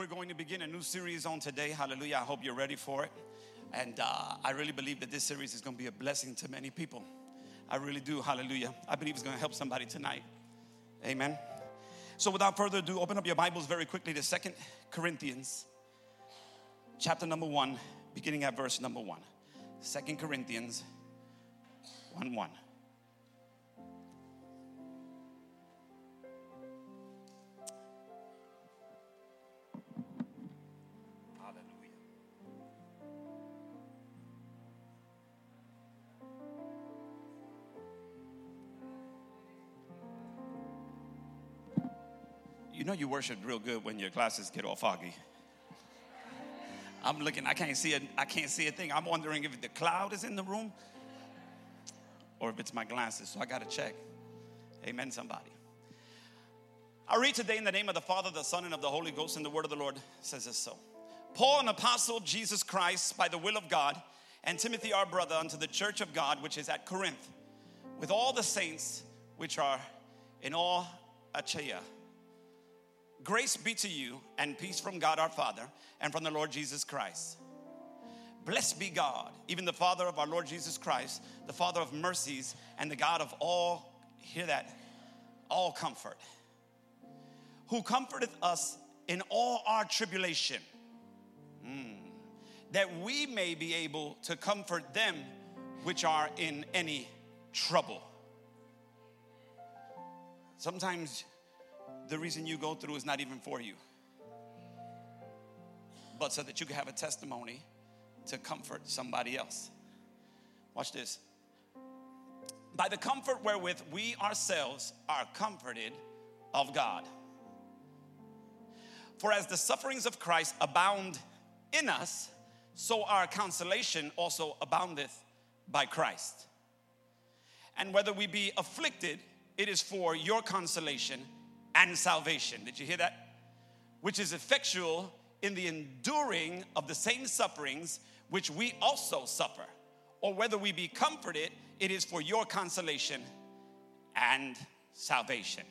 We're going to begin a new series on today. Hallelujah. I hope you're ready for it. And uh, I really believe that this series is going to be a blessing to many people. I really do. Hallelujah. I believe it's going to help somebody tonight. Amen. So without further ado, open up your Bibles very quickly to Second Corinthians, chapter number 1, beginning at verse number 1. Second Corinthians 1 1. You worship real good when your glasses get all foggy. I'm looking, I can't see a, I can't see a thing. I'm wondering if the cloud is in the room or if it's my glasses. So I gotta check. Amen, somebody. I read today in the name of the Father, the Son, and of the Holy Ghost, and the word of the Lord says this so. Paul, an apostle of Jesus Christ, by the will of God, and Timothy, our brother, unto the church of God, which is at Corinth, with all the saints which are in all Achaia. Grace be to you and peace from God our Father and from the Lord Jesus Christ. Blessed be God, even the Father of our Lord Jesus Christ, the Father of mercies and the God of all, hear that, all comfort, who comforteth us in all our tribulation, Mm. that we may be able to comfort them which are in any trouble. Sometimes the reason you go through is not even for you, but so that you can have a testimony to comfort somebody else. Watch this. By the comfort wherewith we ourselves are comforted of God. For as the sufferings of Christ abound in us, so our consolation also aboundeth by Christ. And whether we be afflicted, it is for your consolation and salvation. Did you hear that? Which is effectual in the enduring of the same sufferings which we also suffer. Or whether we be comforted, it is for your consolation and salvation.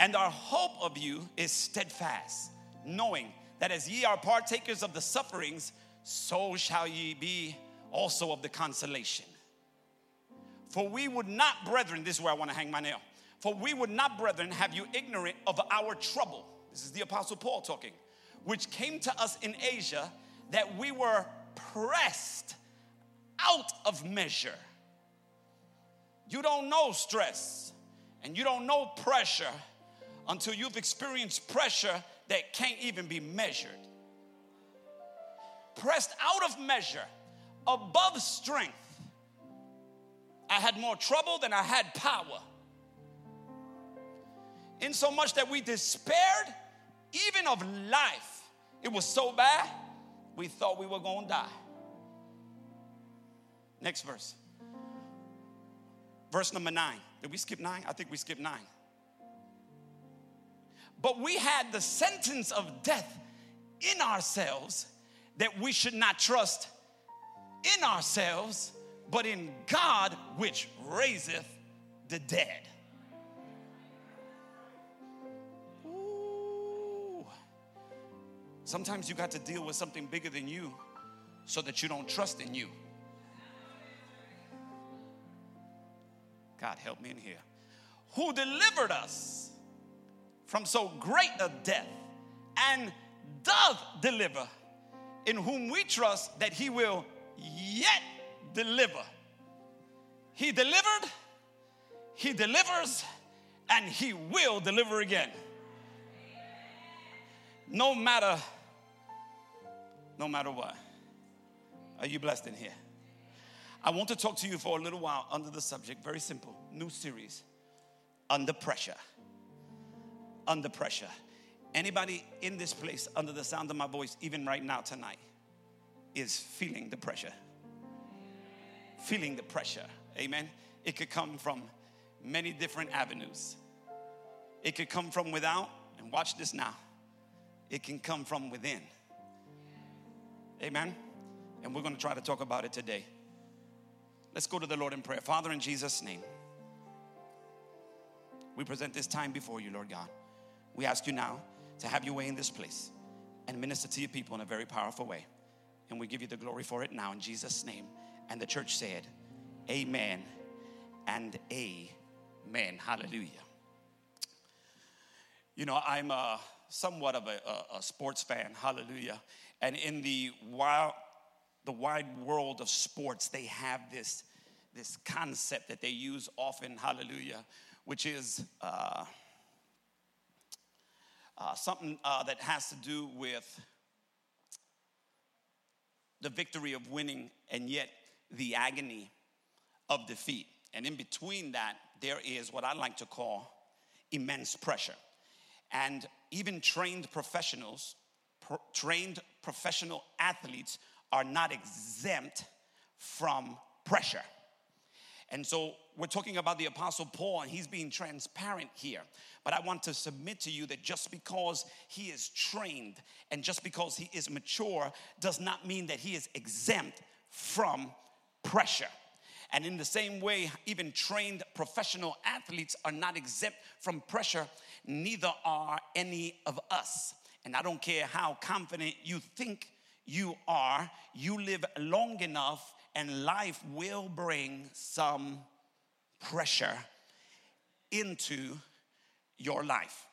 And our hope of you is steadfast, knowing that as ye are partakers of the sufferings, so shall ye be also of the consolation. For we would not, brethren, this is where I want to hang my nail. For we would not, brethren, have you ignorant of our trouble. This is the Apostle Paul talking, which came to us in Asia, that we were pressed out of measure. You don't know stress and you don't know pressure until you've experienced pressure that can't even be measured. Pressed out of measure, above strength. I had more trouble than I had power. In so much that we despaired even of life. It was so bad, we thought we were going to die. Next verse. Verse number nine. Did we skip nine? I think we skipped nine. But we had the sentence of death in ourselves that we should not trust in ourselves, but in God which raiseth the dead. Sometimes you got to deal with something bigger than you so that you don't trust in you. God, help me in here. Who delivered us from so great a death and doth deliver, in whom we trust that he will yet deliver. He delivered, he delivers, and he will deliver again. No matter, no matter what. Are you blessed in here? I want to talk to you for a little while under the subject, very simple, new series, under pressure. Under pressure. Anybody in this place under the sound of my voice, even right now tonight, is feeling the pressure. Feeling the pressure. Amen. It could come from many different avenues. It could come from without, and watch this now. It can come from within. Amen. And we're going to try to talk about it today. Let's go to the Lord in prayer. Father, in Jesus' name, we present this time before you, Lord God. We ask you now to have your way in this place and minister to your people in a very powerful way. And we give you the glory for it now in Jesus' name. And the church said, Amen and Amen. Hallelujah. You know, I'm a, somewhat of a, a, a sports fan. Hallelujah. And in the wild, the wide world of sports, they have this, this concept that they use often, hallelujah, which is uh, uh, something uh, that has to do with the victory of winning and yet the agony of defeat. And in between that, there is what I like to call immense pressure. And even trained professionals, pro- trained professional athletes are not exempt from pressure. And so we're talking about the Apostle Paul, and he's being transparent here. But I want to submit to you that just because he is trained and just because he is mature does not mean that he is exempt from pressure. And in the same way, even trained professional athletes are not exempt from pressure, neither are any of us. And I don't care how confident you think you are, you live long enough, and life will bring some pressure into your life.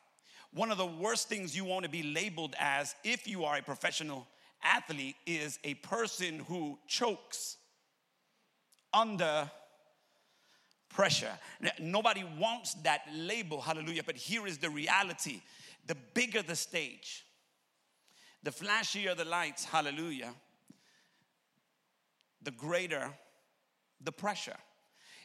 One of the worst things you want to be labeled as if you are a professional athlete is a person who chokes under pressure. Nobody wants that label, hallelujah, but here is the reality. The bigger the stage, the flashier the lights, hallelujah, the greater the pressure.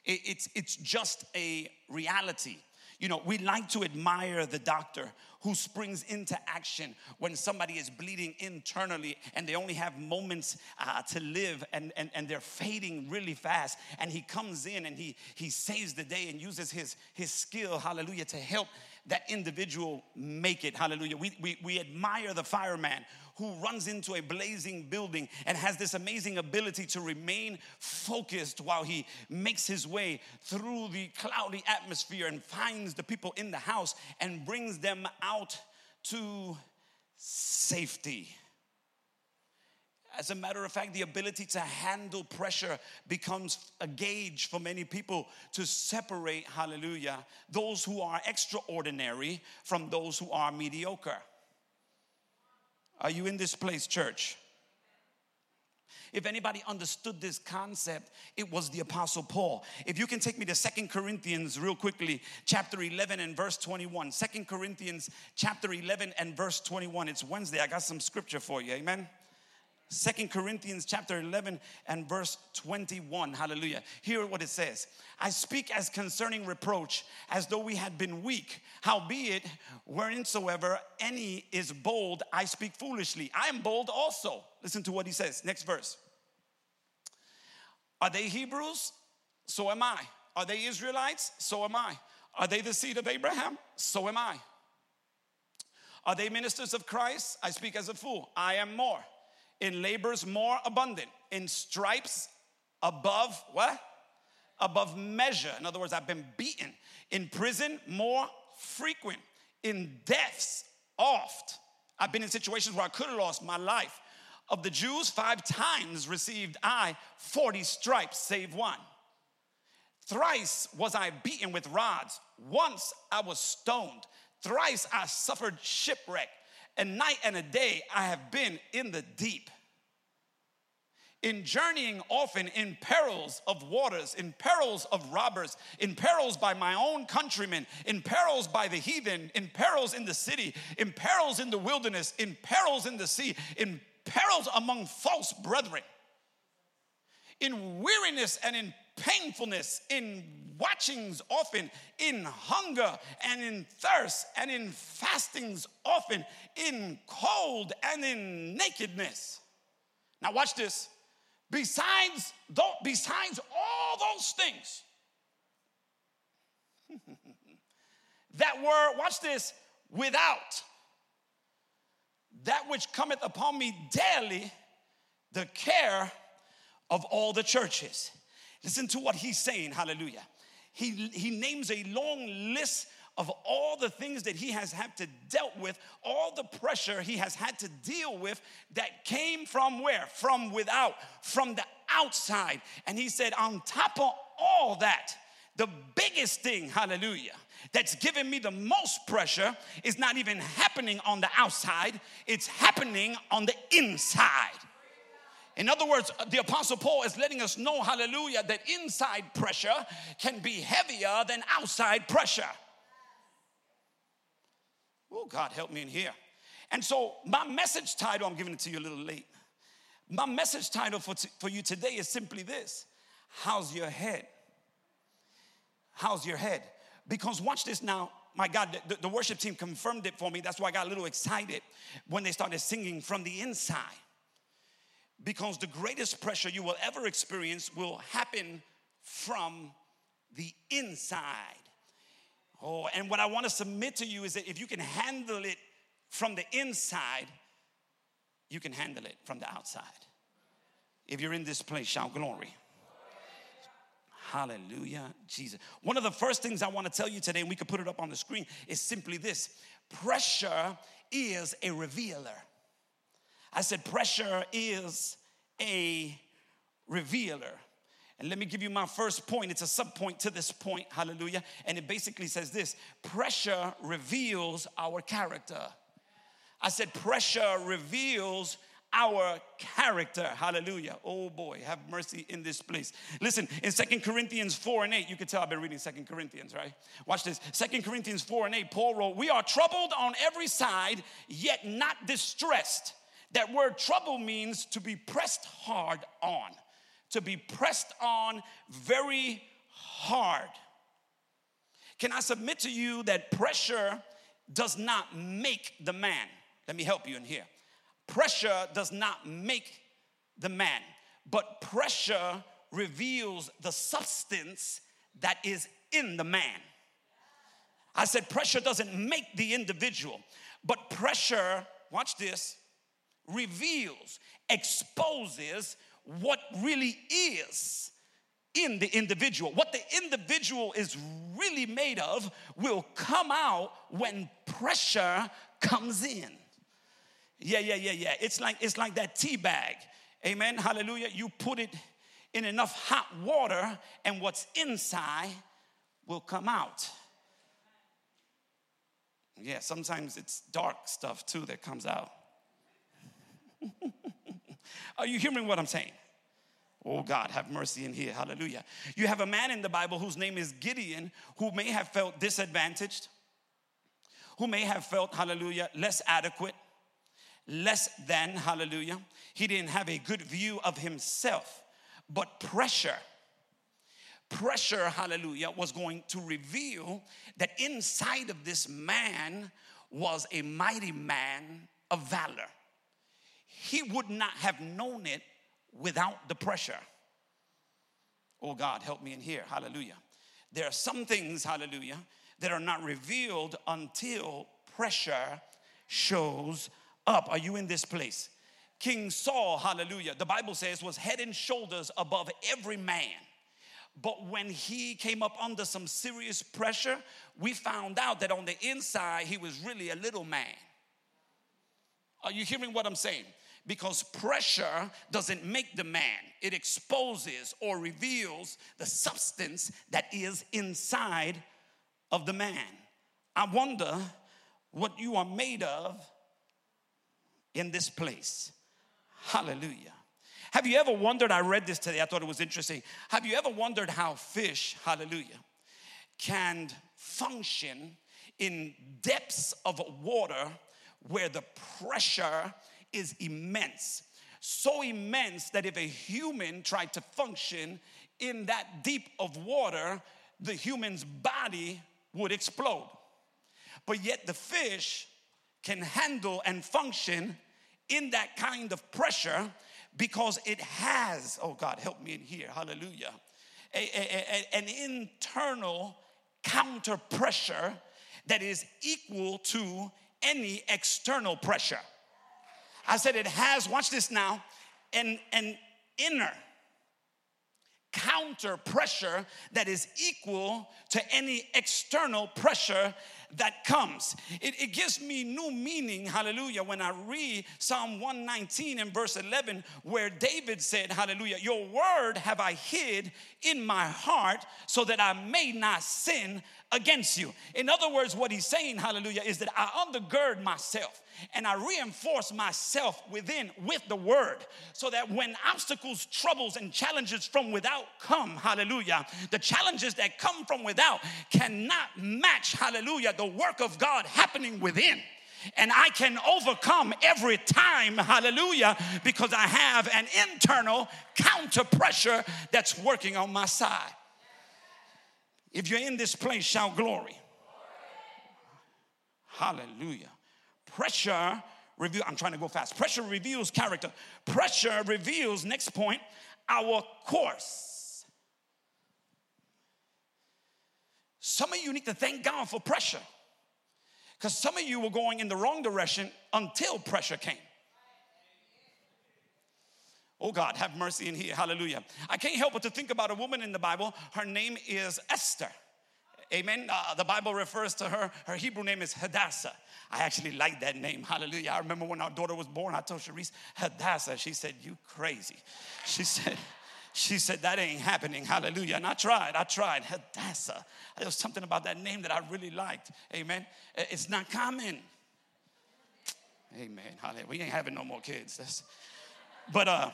It's, it's just a reality. You know, we like to admire the doctor who springs into action when somebody is bleeding internally and they only have moments uh, to live and, and, and they're fading really fast. And he comes in and he, he saves the day and uses his, his skill, hallelujah, to help that individual make it. Hallelujah. We, we, we admire the fireman who runs into a blazing building and has this amazing ability to remain focused while he makes his way through the cloudy atmosphere and finds the people in the house and brings them out to safety. As a matter of fact, the ability to handle pressure becomes a gauge for many people to separate, hallelujah, those who are extraordinary from those who are mediocre. Are you in this place, church? If anybody understood this concept, it was the Apostle Paul. If you can take me to Second Corinthians real quickly, chapter 11 and verse 21. Second Corinthians chapter 11 and verse 21. It's Wednesday. I got some scripture for you. Amen. Second Corinthians chapter 11 and verse 21. Hallelujah. Hear what it says. I speak as concerning reproach, as though we had been weak. Howbeit, whereinsoever any is bold, I speak foolishly. I am bold also. Listen to what he says. Next verse. Are they Hebrews? So am I. Are they Israelites? So am I. Are they the seed of Abraham? So am I. Are they ministers of Christ? I speak as a fool. I am more in labors more abundant, in stripes above what? Above measure. In other words, I've been beaten. In prison, more frequent. In deaths, oft. I've been in situations where I could have lost my life. Of the Jews, five times received I 40 stripes, save one. Thrice was I beaten with rods. Once I was stoned. Thrice I suffered shipwreck and night and a day I have been in the deep. In journeying often in perils of waters, in perils of robbers, in perils by my own countrymen, in perils by the heathen, in perils in the city, in perils in the wilderness, in perils in the sea, in perils among false brethren, in weariness and in painfulness, in watchings often, in hunger and in thirst, and in fastings often, in cold and in nakedness. Now, watch this. Besides, though, besides all those things that were, watch this, without that which cometh upon me daily, the care of all the churches. Listen to what he's saying, hallelujah. He, he names a long list of all the things that he has had to dealt with, all the pressure he has had to deal with that came from where? From without, from the outside. And he said, on top of all that, the biggest thing, hallelujah, that's giving me the most pressure is not even happening on the outside, it's happening on the inside. In other words, the Apostle Paul is letting us know, hallelujah, that inside pressure can be heavier than outside pressure. Oh, God, help me in here. And so, my message title, I'm giving it to you a little late. My message title for, t- for you today is simply this How's your head? How's your head? Because watch this now. My God, the, the worship team confirmed it for me. That's why I got a little excited when they started singing from the inside. Because the greatest pressure you will ever experience will happen from the inside. Oh, and what I want to submit to you is that if you can handle it from the inside, you can handle it from the outside. If you're in this place, shout glory. Hallelujah, Jesus. One of the first things I want to tell you today, and we could put it up on the screen, is simply this pressure is a revealer. I said, pressure is a revealer. And let me give you my first point. It's a sub point to this point. Hallelujah. And it basically says this pressure reveals our character. I said, pressure reveals our character. Hallelujah. Oh boy, have mercy in this place. Listen, in Second Corinthians 4 and 8, you can tell I've been reading Second Corinthians, right? Watch this. Second Corinthians 4 and 8, Paul wrote, We are troubled on every side, yet not distressed. That word trouble means to be pressed hard on, to be pressed on very hard. Can I submit to you that pressure does not make the man? Let me help you in here. Pressure does not make the man, but pressure reveals the substance that is in the man. I said pressure doesn't make the individual, but pressure, watch this, reveals, exposes what really is in the individual. What the individual is really made of will come out when pressure comes in. Yeah, yeah, yeah, yeah. It's like it's like that tea bag. Amen. Hallelujah. You put it in enough hot water and what's inside will come out. Yeah, sometimes it's dark stuff too that comes out. Are you hearing what I'm saying? Oh God, have mercy in here. Hallelujah. You have a man in the Bible whose name is Gideon who may have felt disadvantaged, who may have felt, hallelujah, less adequate, less than, hallelujah. He didn't have a good view of himself, but pressure, pressure, hallelujah, was going to reveal that inside of this man was a mighty man of valor he would not have known it without the pressure. Oh God, help me in here. Hallelujah. There are some things, hallelujah, that are not revealed until pressure shows up. Are you in this place? King Saul, hallelujah, the Bible says was head and shoulders above every man. But when he came up under some serious pressure, we found out that on the inside, he was really a little man. Are you hearing what I'm saying? Because pressure doesn't make the man, it exposes or reveals the substance that is inside of the man. I wonder what you are made of in this place. Hallelujah. Have you ever wondered? I read this today, I thought it was interesting. Have you ever wondered how fish, hallelujah, can function in depths of water where the pressure is immense. So immense that if a human tried to function in that deep of water, the human's body would explode. But yet the fish can handle and function in that kind of pressure because it has, oh God, help me in here, hallelujah, a, a, a, an internal counter pressure that is equal to any external pressure. I said it has, watch this now, an, an inner counter pressure that is equal to any external pressure that comes. It, it, gives me new meaning, hallelujah, when I read Psalm 119 and verse 11, where David said, hallelujah, your word have I hid in my heart so that I may not sin against you. In other words, what he's saying, hallelujah, is that I undergird myself and I reinforce myself within with the word so that when obstacles, troubles, and challenges from without come, hallelujah, the challenges that come from without cannot match, hallelujah, the work of God happening within and I can overcome every time, hallelujah, because I have an internal counter pressure that's working on my side. If you're in this place, shout glory. Hallelujah. Pressure reveal. I'm trying to go fast. Pressure reveals character. Pressure reveals, next point, our course. Some of you need to thank God for pressure. Because some of you were going in the wrong direction until pressure came. Oh God, have mercy in here. Hallelujah. I can't help but to think about a woman in the Bible. Her name is Esther. Amen. Uh, the Bible refers to her, her Hebrew name is Hadassah. I actually like that name. Hallelujah. I remember when our daughter was born, I told Sharice, Hadassah. She said, You crazy. She said, she said, That ain't happening. Hallelujah. And I tried. I tried. Hadassah. There was something about that name that I really liked. Amen. It's not common. Amen. Hallelujah. We ain't having no more kids. That's, but uh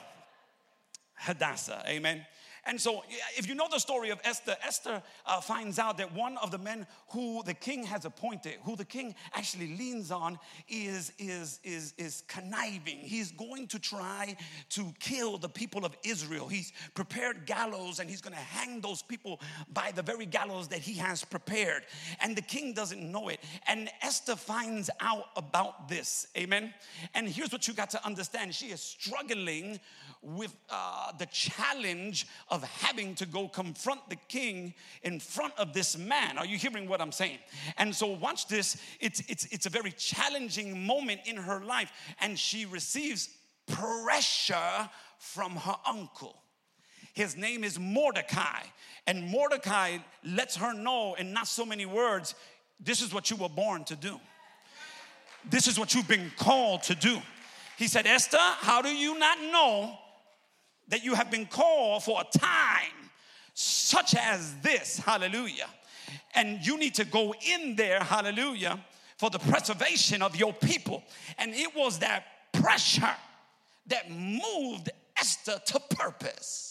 Hadassah. Amen. And so, if you know the story of Esther, Esther uh, finds out that one of the men who the king has appointed, who the king actually leans on, is, is, is, is conniving. He's going to try to kill the people of Israel. He's prepared gallows and he's going to hang those people by the very gallows that he has prepared. And the king doesn't know it. And Esther finds out about this. Amen. And here's what you got to understand she is struggling with uh, the challenge of having to go confront the king in front of this man. Are you hearing what I'm saying? And so, watch this. It's, it's, it's a very challenging moment in her life, and she receives pressure from her uncle. His name is Mordecai. And Mordecai lets her know in not so many words this is what you were born to do, this is what you've been called to do. He said, Esther, how do you not know that you have been called for a time such as this. Hallelujah. And you need to go in there, hallelujah, for the preservation of your people. And it was that pressure that moved Esther to purpose.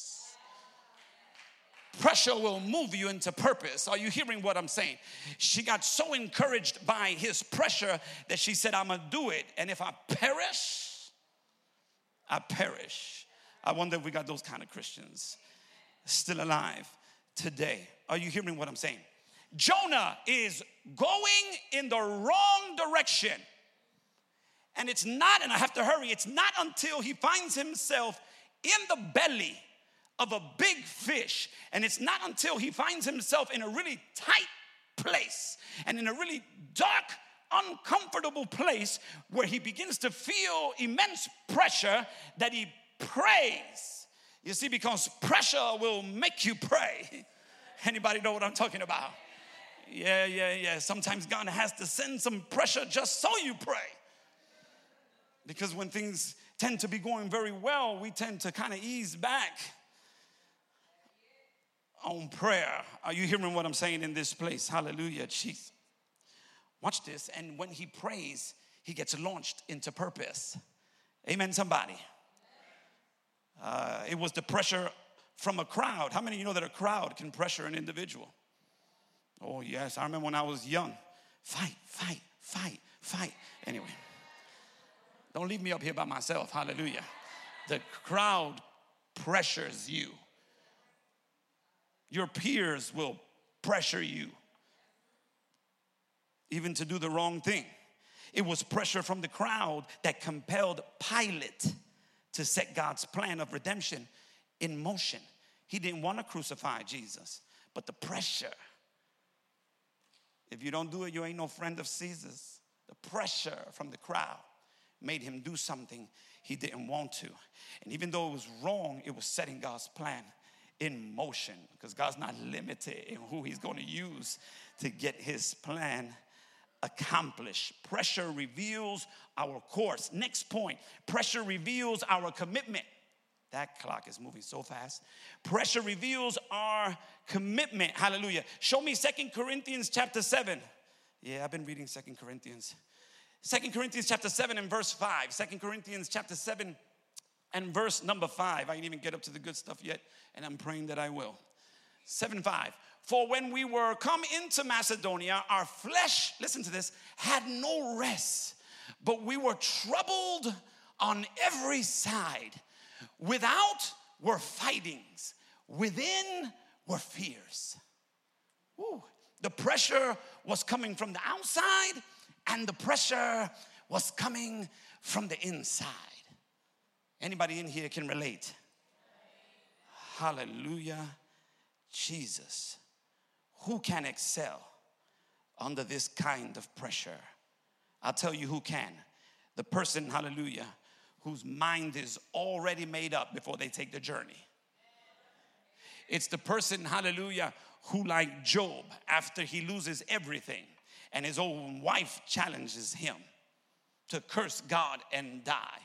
Pressure will move you into purpose. Are you hearing what I'm saying? She got so encouraged by his pressure that she said, I'm gonna do it. And if I perish, I perish. I wonder if we got those kind of Christians still alive today. Are you hearing what I'm saying? Jonah is going in the wrong direction. And it's not, and I have to hurry, it's not until he finds himself in the belly of a big fish. And it's not until he finds himself in a really tight place and in a really dark, uncomfortable place where he begins to feel immense pressure that he prays. You see, because pressure will make you pray. Anybody know what I'm talking about? Yeah, yeah, yeah. Sometimes God has to send some pressure just so you pray. Because when things tend to be going very well, we tend to kind of ease back on prayer. Are you hearing what I'm saying in this place? Hallelujah, Jesus. Watch this. And when he prays, he gets launched into purpose. Amen, somebody. Uh, it was the pressure from a crowd. How many of you know that a crowd can pressure an individual? Oh, yes. I remember when I was young. Fight, fight, fight, fight. Anyway, don't leave me up here by myself. Hallelujah. The crowd pressures you, your peers will pressure you, even to do the wrong thing. It was pressure from the crowd that compelled Pilate to set God's plan of redemption in motion. He didn't want to crucify Jesus, but the pressure. If you don't do it, you ain't no friend of Caesar's. The pressure from the crowd made him do something he didn't want to. And even though it was wrong, it was setting God's plan in motion because God's not limited in who He's going to use to get His plan accomplished. Pressure reveals our course. Next point pressure reveals our commitment. That clock is moving so fast. Pressure reveals our commitment. Hallelujah. Show me Second Corinthians chapter 7. Yeah, I've been reading Second Corinthians. Second Corinthians chapter 7 and verse 5. Second Corinthians chapter 7 and verse number 5. I didn't even get up to the good stuff yet, and I'm praying that I will. 7 5. For when we were come into Macedonia, our flesh, listen to this, had no rest, but we were troubled on every side. Without were fightings, within were fears. Ooh, the pressure was coming from the outside, and the pressure was coming from the inside. Anybody in here can relate? Hallelujah, Jesus. Who can excel under this kind of pressure? I'll tell you who can. The person, hallelujah, whose mind is already made up before they take the journey. It's the person, hallelujah, who, like Job, after he loses everything and his own wife challenges him to curse God and die,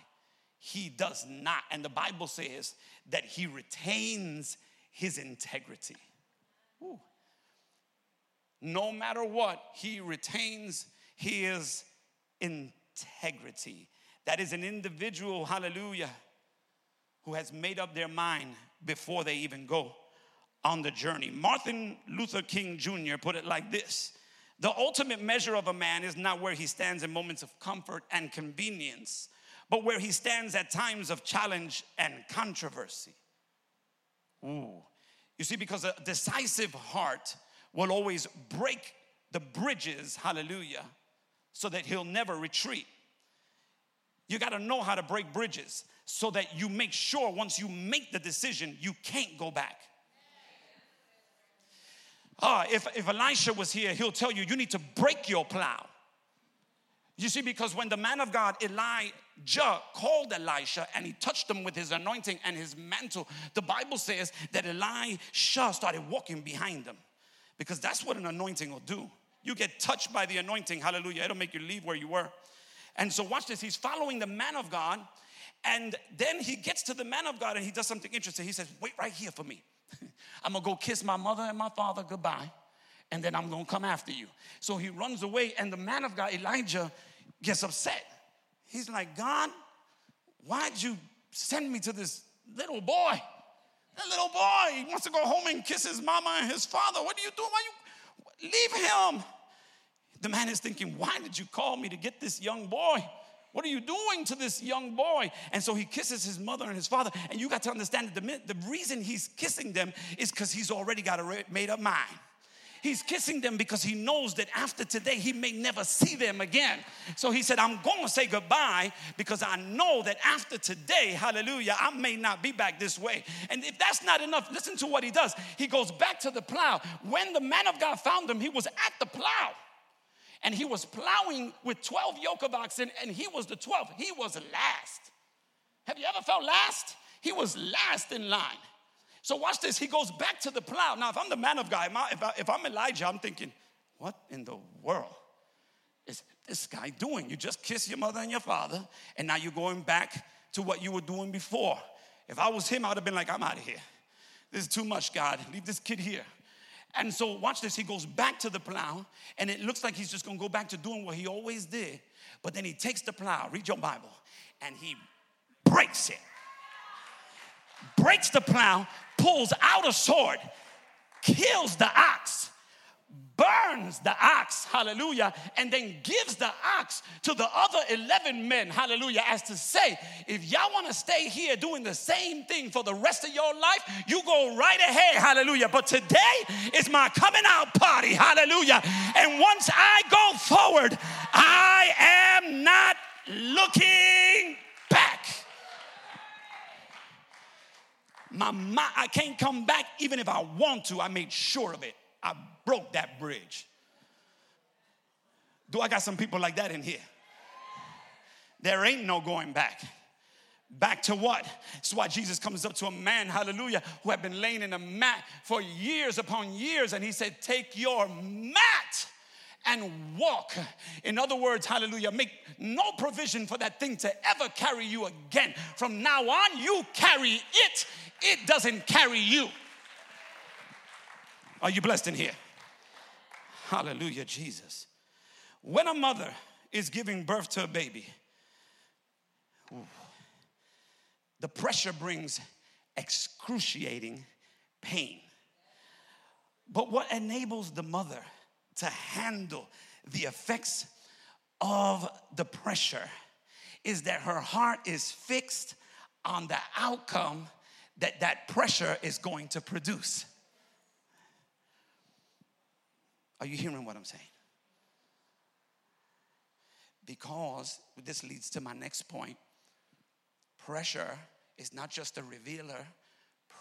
he does not. And the Bible says that he retains his integrity. Ooh. No matter what, he retains his integrity. That is an individual, hallelujah, who has made up their mind before they even go on the journey. Martin Luther King Jr. put it like this The ultimate measure of a man is not where he stands in moments of comfort and convenience, but where he stands at times of challenge and controversy. Ooh. You see, because a decisive heart will always break the bridges, hallelujah, so that he'll never retreat. You got to know how to break bridges so that you make sure once you make the decision, you can't go back. Ah, if, if Elisha was here, he'll tell you, you need to break your plow. You see, because when the man of God, Elijah, called Elisha and he touched him with his anointing and his mantle, the Bible says that Elisha started walking behind him because that's what an anointing will do. You get touched by the anointing, hallelujah, it'll make you leave where you were. And so, watch this. He's following the man of God, and then he gets to the man of God and he does something interesting. He says, Wait right here for me. I'm gonna go kiss my mother and my father goodbye, and then I'm gonna come after you. So he runs away, and the man of God, Elijah, gets upset. He's like, God, why'd you send me to this little boy? That little boy, he wants to go home and kiss his mama and his father. What are you doing? Why you leave him? The man is thinking, Why did you call me to get this young boy? What are you doing to this young boy? And so he kisses his mother and his father. And you got to understand that the, the reason he's kissing them is because he's already got a made up mind. He's kissing them because he knows that after today he may never see them again. So he said, I'm going to say goodbye because I know that after today, hallelujah, I may not be back this way. And if that's not enough, listen to what he does. He goes back to the plow. When the man of God found him, he was at the plow and he was plowing with 12 yoke of oxen and he was the 12th. He was last. Have you ever felt last? He was last in line. So watch this. He goes back to the plow. Now, if I'm the man of God, if, I, am Elijah, I'm thinking, what in the world is this guy doing? You just kissed your mother and your father, and now you're going back to what you were doing before. If I was him, I would have been like, I'm out of here. This is too much, God. Leave this kid here. And so, watch this. He goes back to the plow, and it looks like he's just gonna go back to doing what he always did. But then he takes the plow, read your Bible, and he breaks it. Breaks the plow, pulls out a sword, kills the ox, burns the ox, hallelujah, and then gives the ox to the other 11 men, hallelujah, as to say, if y'all want to stay here doing the same thing for the rest of your life, you go right ahead, hallelujah. But today is my coming out party, hallelujah. And once I go forward, I am not looking back. My, my, I can't come back even if I want to. I made sure of it. I broke that bridge. Do I got some people like that in here? There ain't no going back back to what? That's why Jesus comes up to a man, hallelujah, who had been laying in a mat for years upon years, and he said, Take your mat and walk. In other words, hallelujah, make no provision for that thing to ever carry you again. From now on, you carry it, it doesn't carry you. Are you blessed in here? Hallelujah, Jesus. When a mother is giving birth to a baby, the pressure brings excruciating pain. But what enables the mother to handle the effects of the pressure is that her heart is fixed on the outcome that that pressure is going to produce. Are you hearing what I'm saying? Because this leads to my next point pressure is not just a revealer,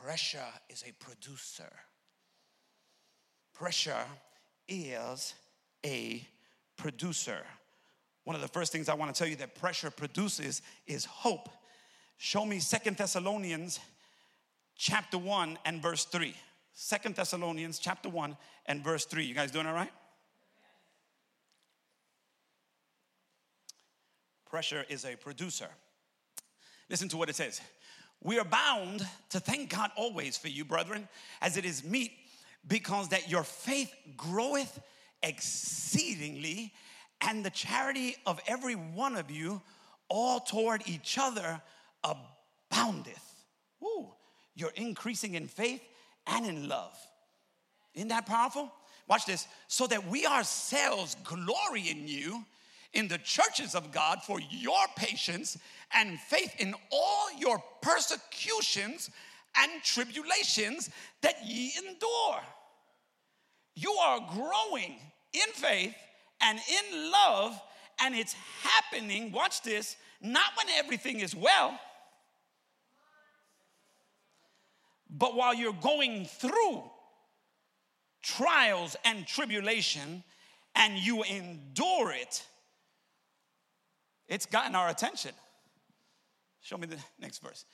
pressure is a producer. Pressure is a producer. One of the first things I want to tell you that pressure produces is hope. Show me Second Thessalonians chapter 1 and verse 3. Second Thessalonians chapter 1 and verse 3. You guys doing all right? Pressure is a producer. Listen to what it says. We are bound to thank God always for you, brethren, as it is meet, because that your faith groweth exceedingly, and the charity of every one of you all toward each other aboundeth. Ooh, you're increasing in faith and in love. Isn't that powerful? Watch this. So that we ourselves glory in you in the churches of God for your patience and faith in all your persecutions and tribulations that ye endure. You are growing in faith and in love, and it's happening, watch this, not when everything is well, but while you're going through trials and tribulation and you endure it it's gotten our attention. Show me the next verse.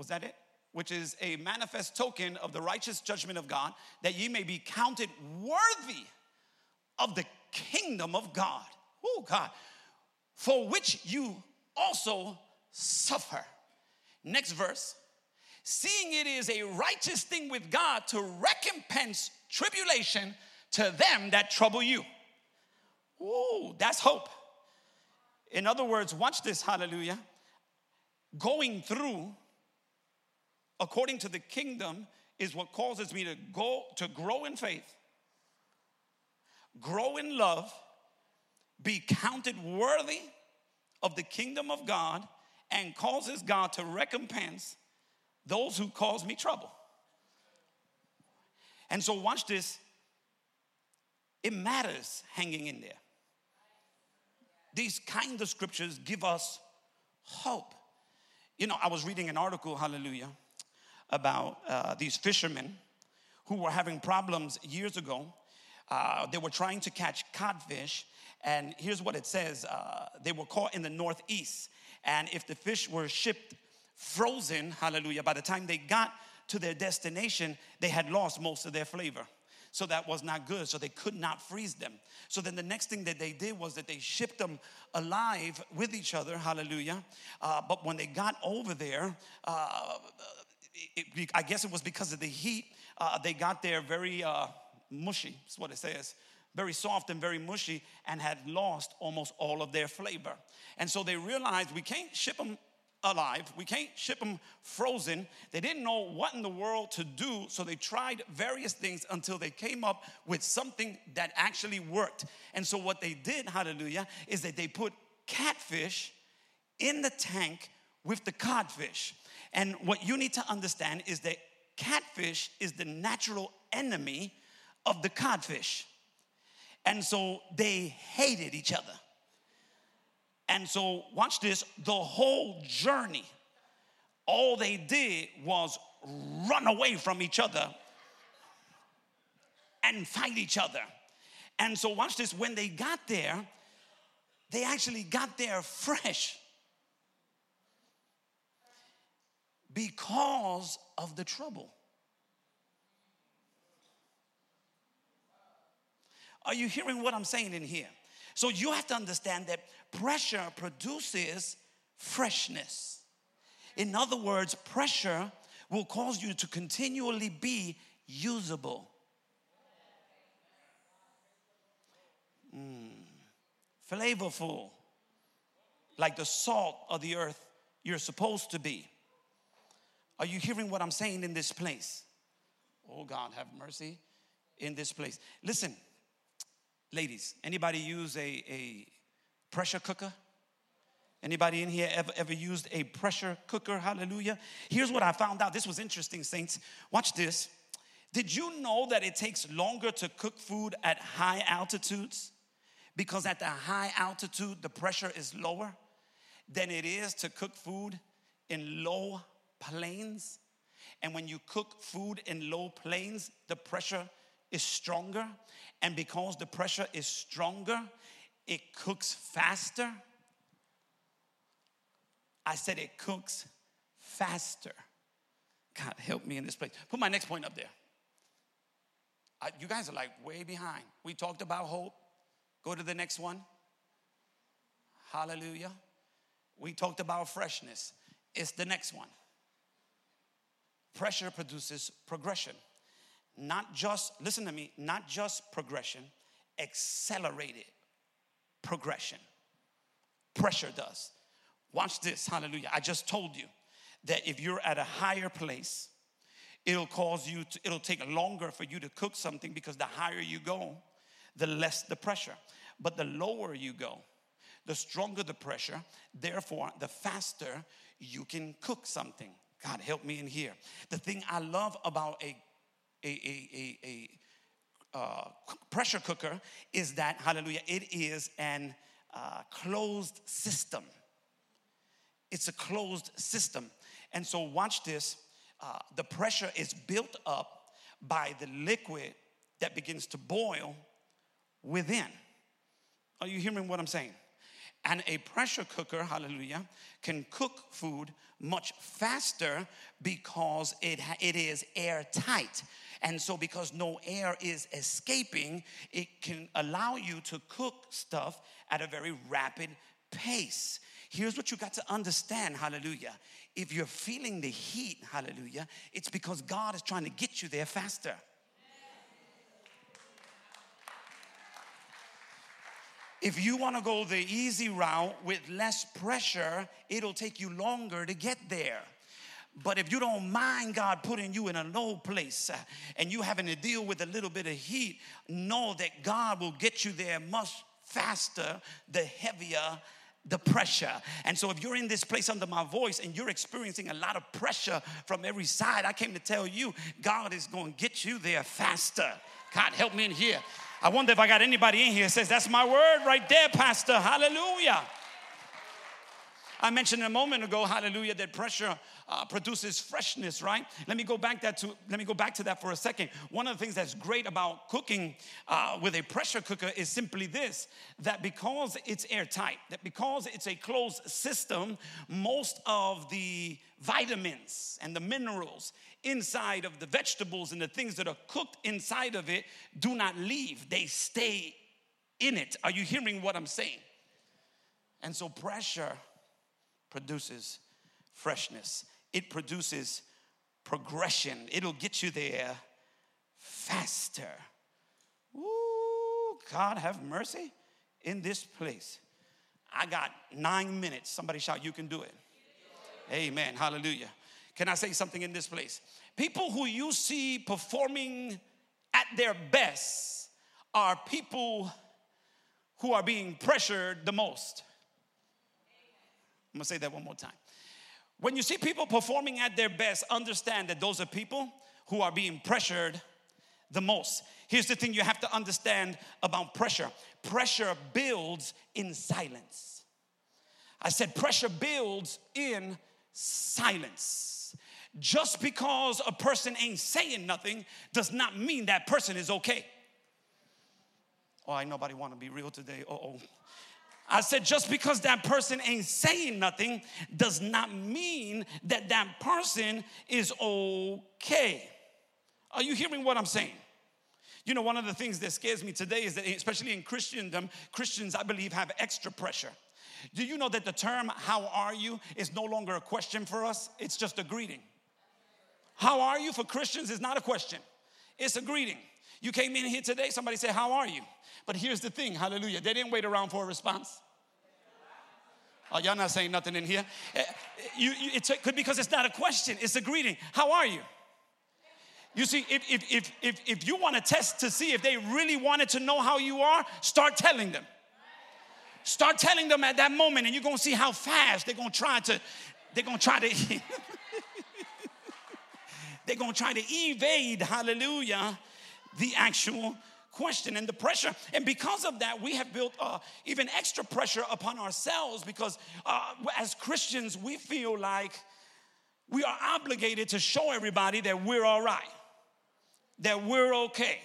Was that it? Which is a manifest token of the righteous judgment of God, that ye may be counted worthy of the kingdom of God. Oh, God. For which you also suffer. Next verse. Seeing it is a righteous thing with God to recompense tribulation to them that trouble you. Ooh, that's hope. In other words, watch this, hallelujah. Going through, according to the kingdom, is what causes me to go to grow in faith, grow in love, be counted worthy of the kingdom of God, and causes God to recompense those who cause me trouble. And so, watch this. It matters hanging in there these kind of scriptures give us hope. You know, I was reading an article, hallelujah, about uh, these fishermen who were having problems years ago. Uh, they were trying to catch codfish, and here's what it says uh, they were caught in the northeast. And if the fish were shipped frozen, hallelujah, by the time they got to their destination, they had lost most of their flavor. So that was not good. So they could not freeze them. So then the next thing that they did was that they shipped them alive with each other. Hallelujah. Uh, but when they got over there, uh, it, I guess it was because of the heat, uh, they got there very uh, mushy, that's what it says very soft and very mushy and had lost almost all of their flavor. And so they realized we can't ship them alive. We can't ship them frozen. They didn't know what in the world to do, so they tried various things until they came up with something that actually worked. And so, what they did, hallelujah, is that they put catfish in the tank with the codfish. And what you need to understand is that catfish is the natural enemy of the codfish. And so they hated each other. And so, watch this the whole journey, all they did was run away from each other and fight each other. And so, watch this when they got there, they actually got there fresh. Because of the trouble. Are you hearing what I'm saying in here? So you have to understand that pressure produces freshness. In other words, pressure will cause you to continually be usable. Mm, flavorful, like the salt of the earth you're supposed to be. Are you hearing what I'm saying in this place? Oh God, have mercy in this place. Listen, ladies, anybody use a, a pressure cooker? Anybody in here ever, ever used a pressure cooker? Hallelujah. Here's what I found out. This was interesting, saints. Watch this. Did you know that it takes longer to cook food at high altitudes? Because at the high altitude, the pressure is lower than it is to cook food in low plains. And when you cook food in low plains, the pressure is stronger. And because the pressure is stronger, it cooks faster. I said it cooks faster. God, help me in this place. Put my next point up there. I, you guys are like way behind. We talked about hope. Go to the next one. Hallelujah. We talked about freshness. It's the next one. Pressure produces progression. Not just, listen to me, not just progression, accelerated progression. Pressure does. Watch this, hallelujah. I just told you that if you're at a higher place, it'll cause you to, it'll take longer for you to cook something because the higher you go, the less the pressure. But the lower you go, the stronger the pressure, therefore, the faster you can cook something. God, help me in here. The thing I love about a, a, a, a, a uh, pressure cooker is that, hallelujah, it is an uh, closed system. It's a closed system. And so, watch this uh, the pressure is built up by the liquid that begins to boil within. Are you hearing what I'm saying? And a pressure cooker, hallelujah, can cook food much faster because it, it is airtight. And so, because no air is escaping, it can allow you to cook stuff at a very rapid pace. Here's what you got to understand, hallelujah. If you're feeling the heat, hallelujah, it's because God is trying to get you there faster. If you want to go the easy route with less pressure, it'll take you longer to get there. But if you don't mind God putting you in a low place uh, and you having to deal with a little bit of heat, know that God will get you there much faster the heavier the pressure. And so, if you're in this place under my voice and you're experiencing a lot of pressure from every side, I came to tell you God is going to get you there faster. God, help me in here. I wonder if I got anybody in here says, That's my word right there, Pastor. Hallelujah. I mentioned a moment ago, hallelujah, that pressure uh, produces freshness, right? Let me go back that to let me go back to that for a second. One of the things that's great about cooking uh, with a pressure cooker is simply this: that because it's airtight, that because it's a closed system, most of the vitamins and the minerals inside of the vegetables and the things that are cooked inside of it do not leave; they stay in it. Are you hearing what I'm saying? And so pressure produces freshness, it produces progression. It'll get you there faster. Ooh, God have mercy in this place. I got nine minutes. Somebody shout, You can do it. Amen. Hallelujah. Can I say something in this place? People who you see performing at their best are people who are being pressured the most. I'm gonna say that one more time. When you see people performing at their best, understand that those are people who are being pressured the most. Here's the thing you have to understand about pressure pressure builds in silence. I said, pressure builds in silence. Just because a person ain't saying nothing does not mean that person is okay. Oh, I nobody want to be real today. oh. I said, just because that person ain't saying nothing does not mean that that person is okay. Are you hearing what I'm saying? You know, one of the things that scares me today is that, especially in Christendom, Christians, I believe, have extra pressure. Do you know that the term, how are you, is no longer a question for us? It's just a greeting. How are you for Christians is not a question, it's a greeting. You came in here today, somebody said, How are you? But here's the thing, hallelujah. They didn't wait around for a response. Oh, y'all not saying nothing in here. Eh, you, you, because it's not a question, it's a greeting. How are you? You see, if, if, if, if, if you want to test to see if they really wanted to know how you are, start telling them. Start telling them at that moment, and you're gonna see how fast they're gonna try to, they're gonna try to, they're gonna try to evade, hallelujah, the actual question and the pressure. And because of that, we have built uh, even extra pressure upon ourselves because uh, as Christians, we feel like we are obligated to show everybody that we're all right, that we're okay.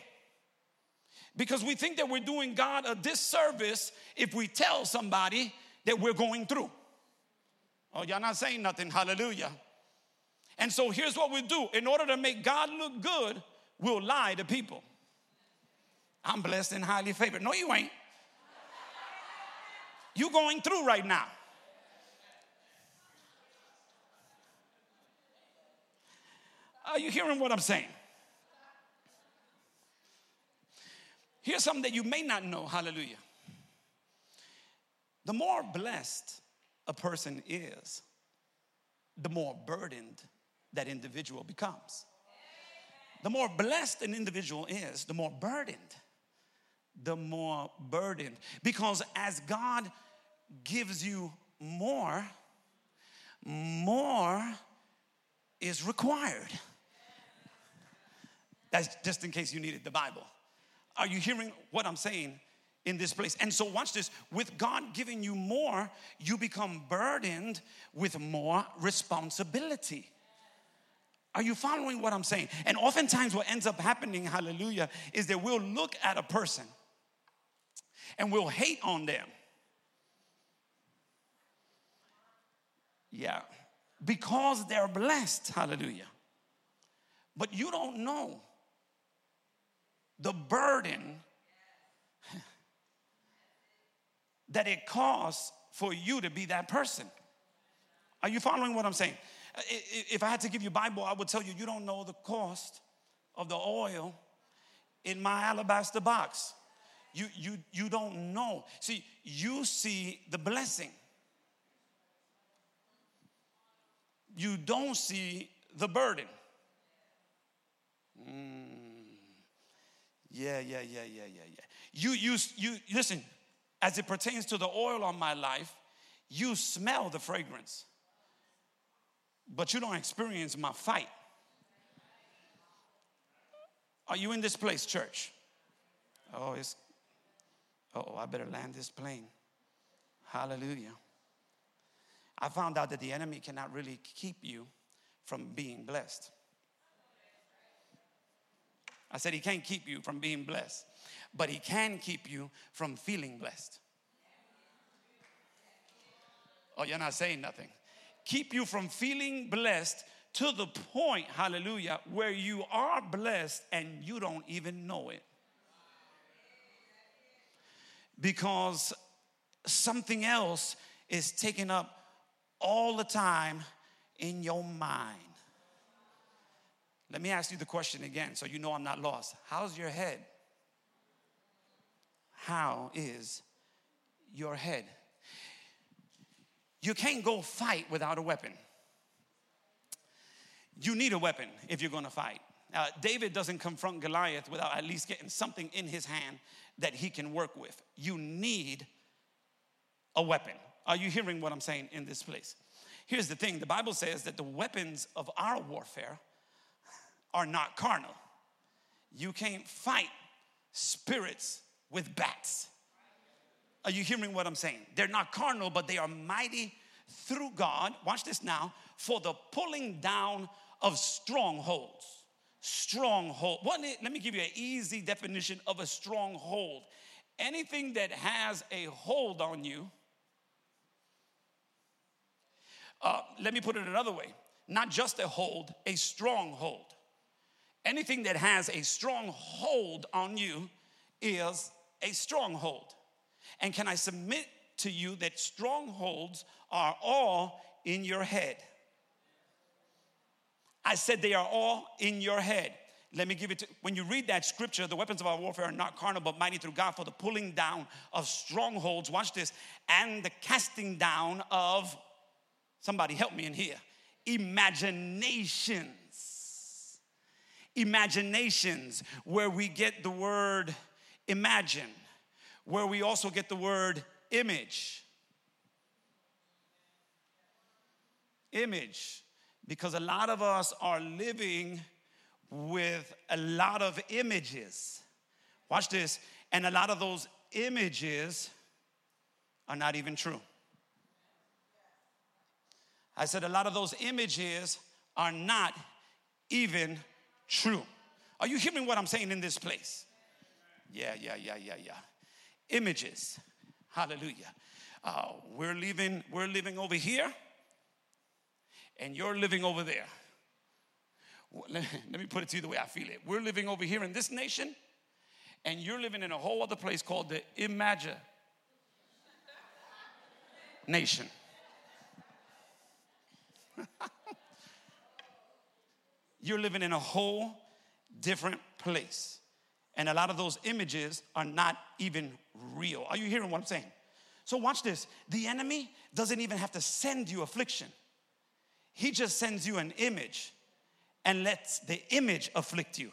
Because we think that we're doing God a disservice if we tell somebody that we're going through. Oh, y'all not saying nothing, hallelujah. And so here's what we do in order to make God look good, we'll lie to people. I'm blessed and highly favored. No, you ain't. You going through right now. Are you hearing what I'm saying? Here's something that you may not know. Hallelujah. The more blessed a person is, the more burdened that individual becomes. The more blessed an individual is, the more burdened the more burdened. Because as God gives you more, more is required. That's just in case you needed the Bible. Are you hearing what I'm saying in this place? And so, watch this with God giving you more, you become burdened with more responsibility. Are you following what I'm saying? And oftentimes, what ends up happening, hallelujah, is that we'll look at a person and we'll hate on them. Yeah, because they're blessed, hallelujah. But you don't know the burden that it costs for you to be that person. Are you following what I'm saying? If I had to give you Bible, I would tell you you don't know the cost of the oil in my alabaster box. You, you, you don't know. See, you see the blessing. You don't see the burden. Mm. Yeah, yeah, yeah, yeah, yeah, yeah. You, you, you, listen, as it pertains to the oil on my life, you smell the fragrance, but you don't experience my fight. Are you in this place, church? Oh, it's oh, I better land this plane. Hallelujah. I found out that the enemy cannot really keep you from being blessed. I said he can't keep you from being blessed, but he can keep you from feeling blessed. Oh, you're not saying nothing. Keep you from feeling blessed to the point, hallelujah, where you are blessed and you don't even know it because something else is taking up all the time in your mind. Let me ask you the question again so you know I'm not lost. How's your head? How is your head? You can't go fight without a weapon. You need a weapon if you're gonna fight. Uh, David doesn't confront Goliath without at least getting something in his hand that he can work with. You need a weapon. Are you hearing what I'm saying in this place? Here's the thing the Bible says that the weapons of our warfare are not carnal. You can't fight spirits with bats. Are you hearing what I'm saying? They're not carnal, but they are mighty through God. Watch this now for the pulling down of strongholds stronghold. Let me give you an easy definition of a stronghold anything that has a hold on you, uh, let me put it another way not just a hold, a stronghold. Anything that has a strong hold on you is a stronghold. And can I submit to you that strongholds are all in your head? I said they are all in your head. Let me give it to when you read that scripture, the weapons of our warfare are not carnal, but mighty through God for the pulling down of strongholds. Watch this, and the casting down of somebody help me in here. Imaginations. Imaginations, where we get the word imagine, where we also get the word image. Image, because a lot of us are living with a lot of images. Watch this. And a lot of those images are not even true. I said a lot of those images are not even true. Are you hearing what I'm saying in this place? Yeah, yeah, yeah, yeah, yeah. Images. Hallelujah. Uh, we're living, we're living over here, and you're living over there. Let, me put it to you the way I feel it. We're living over here in this nation, and you're living in a whole other place called the Imagine Nation. you're living in a whole different place. And a lot of those images are not even real. Are you hearing what I'm saying? So, watch this. The enemy doesn't even have to send you affliction, he just sends you an image and lets the image afflict you.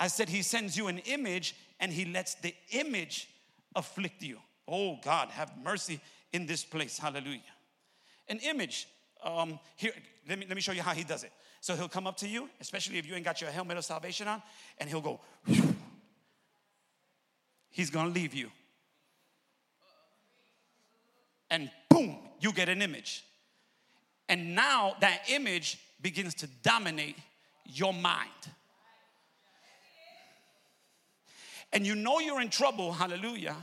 I said, He sends you an image and He lets the image afflict you. Oh, God, have mercy in this place. Hallelujah. An image. Um, here, let me, let me show you how He does it. So He'll come up to you, especially if you ain't got your helmet of salvation on, and He'll go, He's gonna leave you. And boom, you get an image. And now that image begins to dominate your mind. And you know you're in trouble, hallelujah,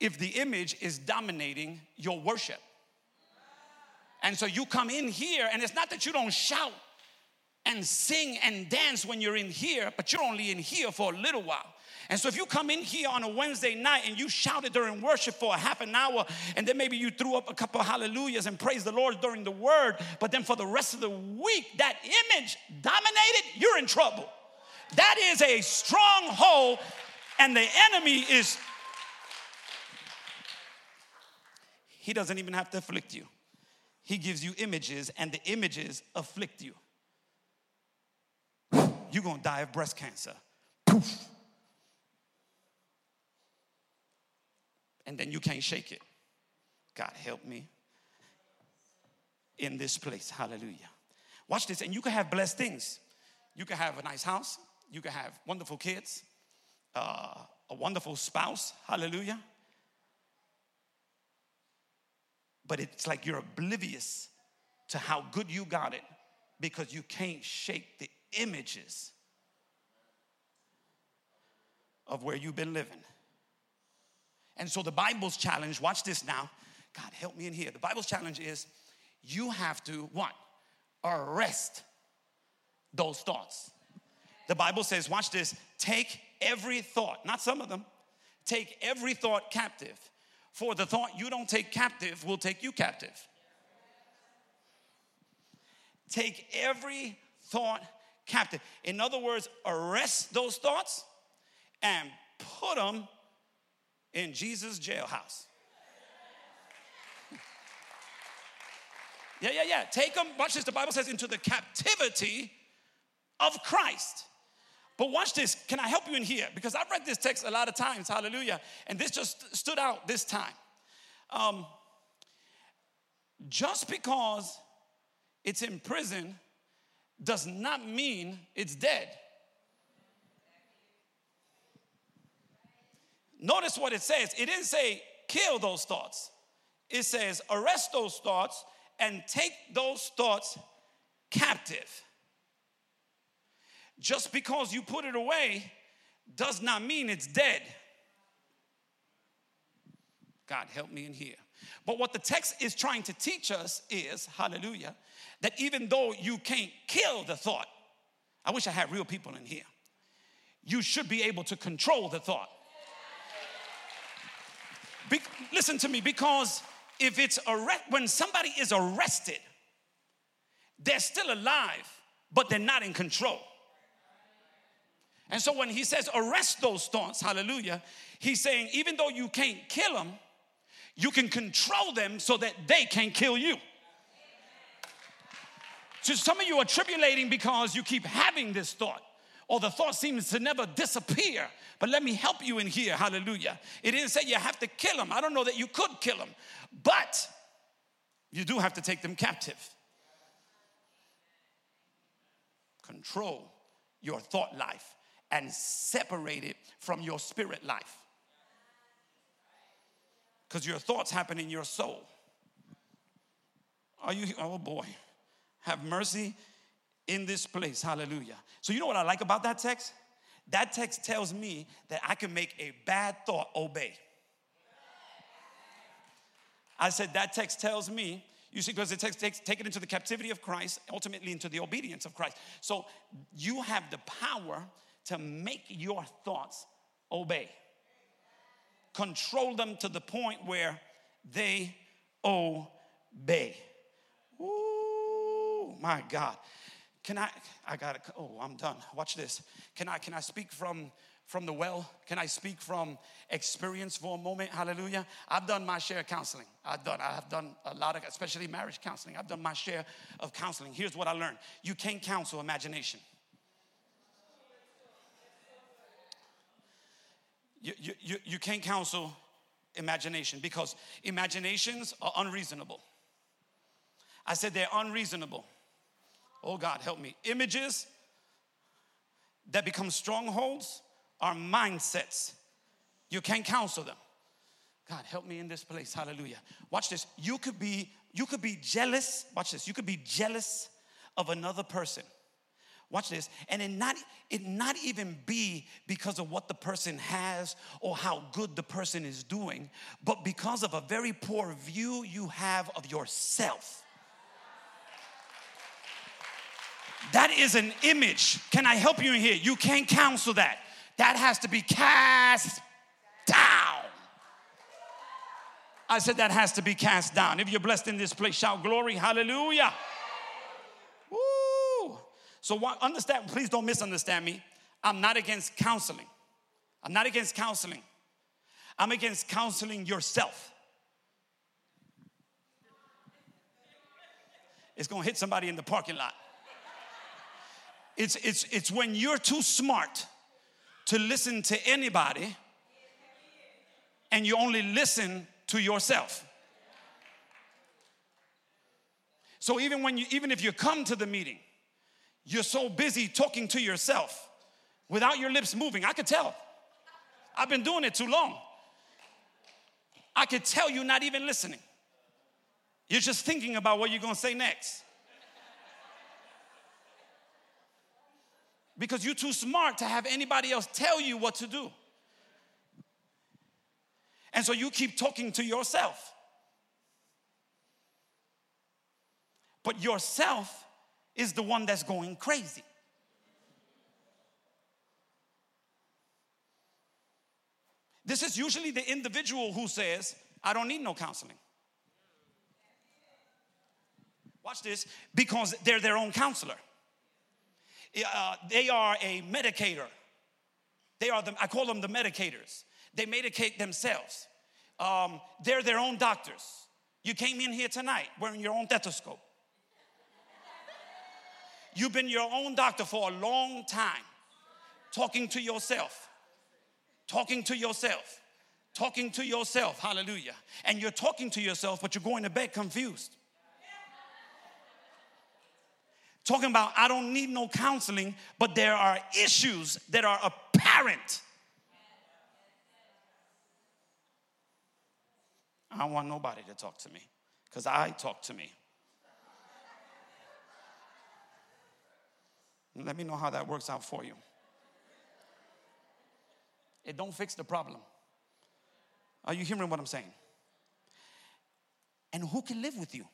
if the image is dominating your worship. And so you come in here, and it's not that you don't shout and sing and dance when you're in here, but you're only in here for a little while. And so if you come in here on a Wednesday night and you shouted during worship for a half an hour, and then maybe you threw up a couple hallelujahs and praised the Lord during the word, but then for the rest of the week that image dominated, you're in trouble. That is a stronghold, and the enemy is. He doesn't even have to afflict you. He gives you images, and the images afflict you. You're gonna die of breast cancer. Poof. and then you can't shake it. God help me in this place. Hallelujah. Watch this, and you can have blessed things. You can have a nice house, you can have wonderful kids, uh, a wonderful spouse. Hallelujah. But it's like you're oblivious to how good you got it because you can't shake the images of where you've been living. And so the Bible's challenge, watch this now. God, help me in here. The Bible's challenge is you have to what? Arrest those thoughts. The Bible says, watch this, take every thought, not some of them, take every thought captive. For the thought you don't take captive will take you captive. Take every thought captive. In other words, arrest those thoughts and put them in Jesus' jailhouse. Yeah, yeah, yeah. Take them, watch this, the Bible says, into the captivity of Christ. But watch this. Can I help you in here? Because I've read this text a lot of times, hallelujah, and this just stood out this time. Um, just because it's in prison does not mean it's dead. Notice what it says. It didn't say kill those thoughts, it says arrest those thoughts and take those thoughts captive. Just because you put it away does not mean it's dead. God help me in here. But what the text is trying to teach us is, hallelujah, that even though you can't kill the thought, I wish I had real people in here, you should be able to control the thought. Be, listen to me, because if it's arrest, when somebody is arrested, they're still alive, but they're not in control. And so when he says arrest those thoughts, hallelujah, he's saying even though you can't kill them, you can control them so that they can kill you. So some of you are tribulating because you keep having this thought, or the thought seems to never disappear. But let me help you in here, hallelujah. It didn't say you have to kill them. I don't know that you could kill them, but you do have to take them captive. Control your thought life and separate it from your spirit life. Because your thoughts happen in your soul. Are you, oh boy, have mercy in this place. Hallelujah. So, you know what I like about that text? That text tells me that I can make a bad thought obey. I said, that text tells me you see, because it takes, takes take it into the captivity of Christ, ultimately into the obedience of Christ. So you have the power to make your thoughts obey. Control them to the point where they obey. Ooh, my God. Can I I got it. Oh, I'm done. Watch this. Can I can I speak from from the well? Can I speak from experience for a moment? Hallelujah. I've done my share of counseling. I've done, I've done a lot of, especially marriage counseling. I've done my share of counseling. Here's what I learned you can't counsel imagination. You, you, you, can't counsel imagination because imaginations are unreasonable. I said they're unreasonable. Oh God, help me. Images that become strongholds are mindsets. You can't counsel them. God, help me in this place. Hallelujah. Watch this. You could be you could be jealous. Watch this. You could be jealous of another person. Watch this. And it not it not even be because of what the person has or how good the person is doing, but because of a very poor view you have of yourself. That is an image. Can I help you in here? You can't counsel that that has to be cast down. I said that has to be cast down. If you're blessed in this place, shout glory, hallelujah. So understand, please don't misunderstand me. I'm not against counseling. I'm not against counseling. I'm against counseling yourself. It's gonna hit somebody in the parking lot. It's, it's, it's when you're too smart to listen to anybody and you only listen to yourself. So even when you even if you come to the meeting, you're so busy talking to yourself without your lips moving. I could tell. I've been doing it too long. I could tell you're not even listening. You're just thinking about what you're to say next. because you're too smart to have anybody else tell you what to do. And so you keep talking to yourself. But yourself is the one that's going crazy. This is usually the individual who says, I don't need no counseling. Watch this, because they're their own counselor uh, they are a medicator. They are the, I call them the medicators. They medicate themselves. Um, they're their own doctors. You came in here tonight wearing your own stethoscope. You've been your own doctor for a long time, talking to yourself, talking to yourself, talking to yourself. Hallelujah. And you're talking to yourself, but you're going to bed confused talking about I don't need no counseling, but there are issues that are apparent. I don't want nobody to talk to me because I talk to me. Let me know how that works out for you. it don't fix the problem. Are you hearing what I'm saying? And who can live with you?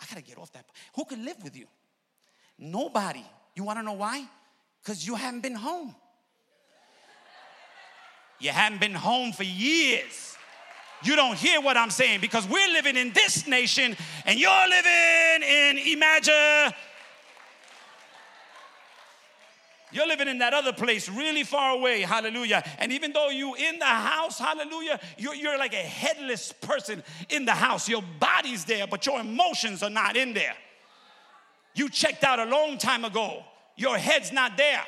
I gotta get off that. Who can live with you? Nobody. You wanna know why? Because you haven't been home. You haven't been home for years. You don't hear what I'm saying because we're living in this nation and you're living in Imagine. You're living in that other place really far away, hallelujah. And even though you in the house, hallelujah, you're, you're like a headless person in the house. Your body's there, but your emotions are not in there. You checked out a long time ago. Your head's not there.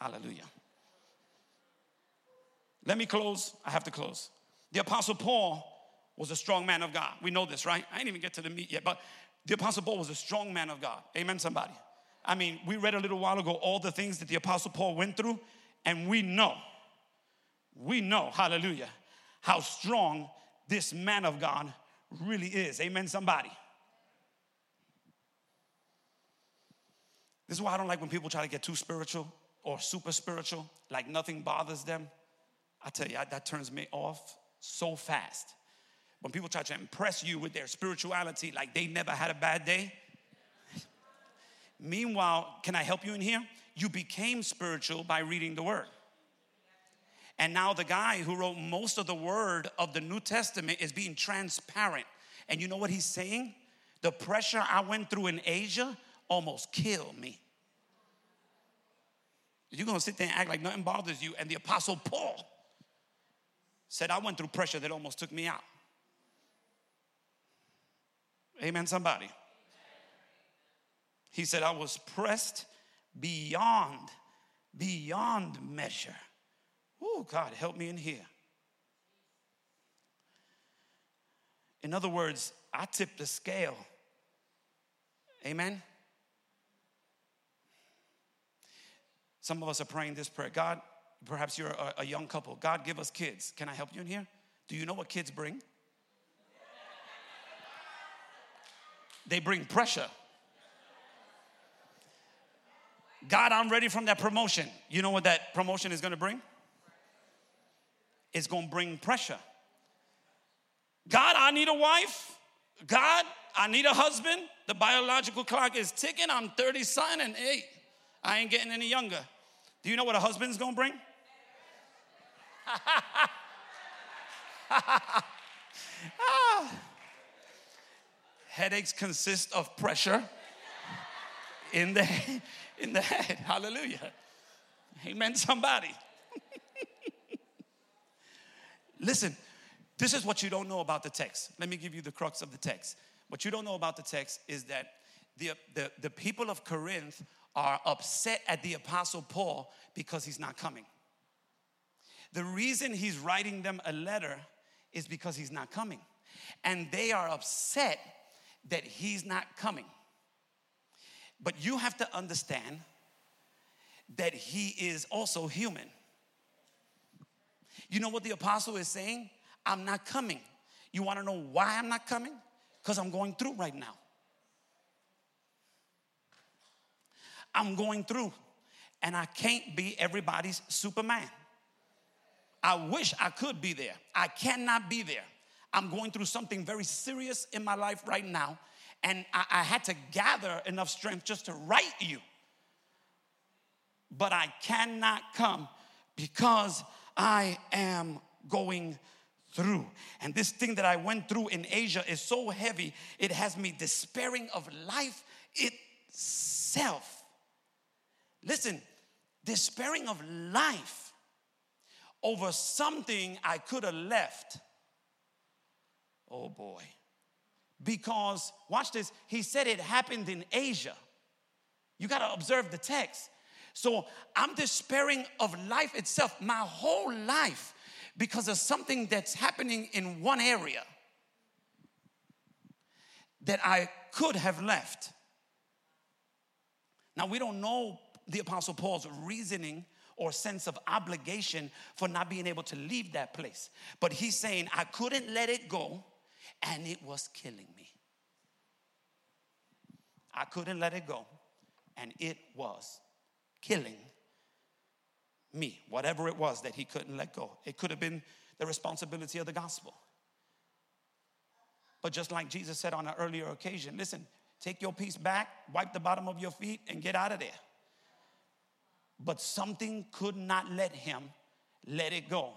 Hallelujah. Let me close. I have to close. The Apostle Paul was a strong man of God. We know this, right? I didn't even get to the meat yet, but the Apostle Paul was a strong man of God. Amen, somebody. I mean, we read a little while ago all the things that the Apostle Paul went through, and we know, we know, hallelujah, how strong this man of God really is. Amen, somebody. This is why I don't like when people try to get too spiritual or super spiritual, like nothing bothers them. I tell you, that turns me off so fast. When people try to impress you with their spirituality, like they never had a bad day. Meanwhile, can I help you in here? You became spiritual by reading the word. And now the guy who wrote most of the word of the New Testament is being transparent. And you know what he's saying? The pressure I went through in Asia almost killed me. You're gonna sit there and act like nothing bothers you. And the Apostle Paul said, I went through pressure that almost took me out. Amen, somebody. He said, I was pressed beyond, beyond measure. Oh, God, help me in here. In other words, I tipped the scale. Amen. Some of us are praying this prayer God, perhaps you're a, a, young couple. God, give us kids. Can I help you in here? Do you know what kids bring? They bring pressure. God, I'm ready from that promotion. You know what that promotion is gonna bring? It's gonna bring pressure. God, I need a wife. God, I need a husband. The biological clock is ticking. I'm 30 son and eight. I ain't getting any younger. Do you know what a husband's gonna bring? ah. Headaches consist of pressure in the, in the head. Hallelujah. Amen, somebody. Listen, this is what you don't know about the text. Let me give you the crux of the text. What you don't know about the text is that the, the, the people of Corinth are upset at the Apostle Paul because he's not coming. The reason he's writing them a letter is because he's not coming. And they are upset that he's not coming. But you have to understand that he is also human. You know what the apostle is saying? I'm not coming. You want to know why I'm not coming? Because I'm going through right now. I'm going through, and I can't be everybody's Superman. I wish I could be there. I cannot be there. I'm going through something very serious in my life right now, and I, I had to gather enough strength just to write you. But I cannot come because I am going through. And this thing that I went through in Asia is so heavy, it has me despairing of life itself. Listen, despairing of life over something I could have left. Oh boy. Because, watch this, he said it happened in Asia. You got to observe the text. So I'm despairing of life itself, my whole life, because of something that's happening in one area that I could have left. Now, we don't know the Apostle Paul's reasoning or sense of obligation for not being able to leave that place. But he's saying, I couldn't let it go, and it was killing me. I couldn't let it go, and it was killing me, whatever it was that he couldn't let go. It could have been the responsibility of the gospel. But just like Jesus said on an earlier occasion, listen, take your peace back, wipe the bottom of your feet, and get out of there. But something could not let him let it go.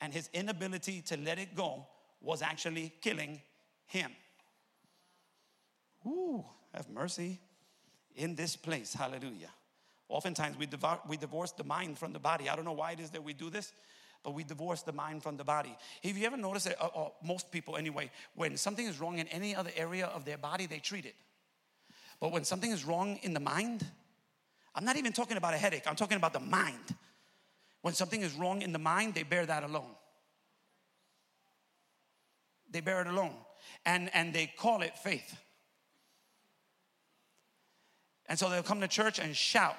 And his inability to let it go was actually killing him. Ooh, have mercy in this place. Hallelujah. Oftentimes we, devour, we divorce the mind from the body. I don't know why it is that we do this, but we divorce the mind from the body. Have you ever noticed that, uh, uh, most people anyway, when something is wrong in any other area of their body, they treat it. But when something is wrong in the mind, I'm not even talking about a headache, I'm talking about the mind. When something is wrong in the mind, they bear that alone. They bear it alone. And, and they call it faith. And so they'll come to church and shout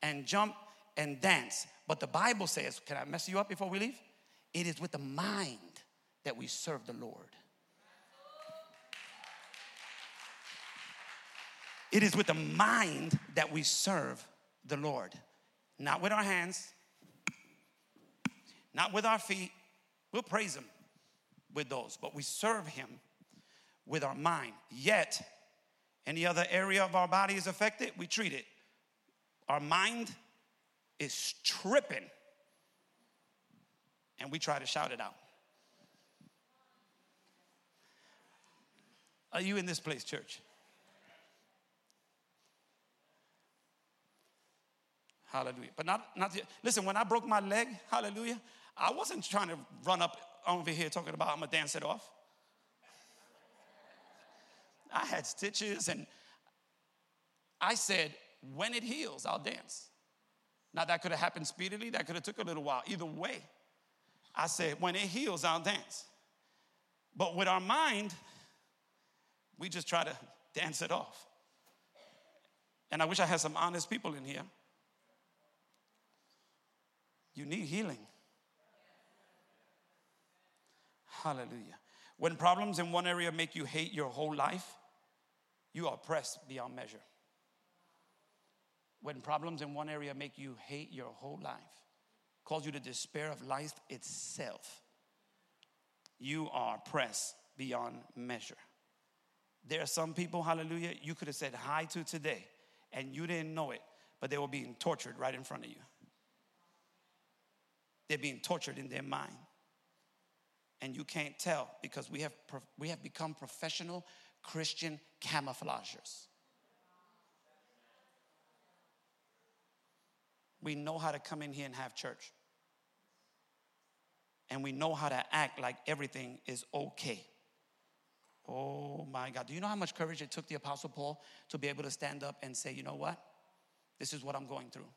and jump and dance. But the Bible says, can I mess you up before we leave? It is with the mind that we serve the Lord. It is with the mind that we serve the Lord. Not with our hands, not with our feet. We'll praise Him with those, but we serve Him with our mind. Yet, any other area of our body is affected, we treat it. Our mind is tripping, and we try to shout it out. Are you in this place, church? Hallelujah. But not, not listen, when I broke my leg, hallelujah, I wasn't trying to run up over here talking about I'm gonna dance it off. I had stitches and I said, when it heals, I'll dance. Now that could have happened speedily, that could have took a little while. Either way, I said, when it heals, I'll dance. But with our mind, we just try to dance it off. And I wish I had some honest people in here. You need healing. Hallelujah. When problems in one area make you hate your whole life, you are pressed beyond measure. When problems in one area make you hate your whole life, cause you to despair of life itself, you are pressed beyond measure. There are some people, hallelujah, you could have said hi to today and you didn't know it, but they were being tortured right in front of you. They're being tortured in their mind. And you can't tell because we have, we have become professional Christian camouflagers. We know how to come in here and have church. And we know how to act like everything is okay. Oh my God. Do you know how much courage it took the Apostle Paul to be able to stand up and say, you know what? This is what I'm going through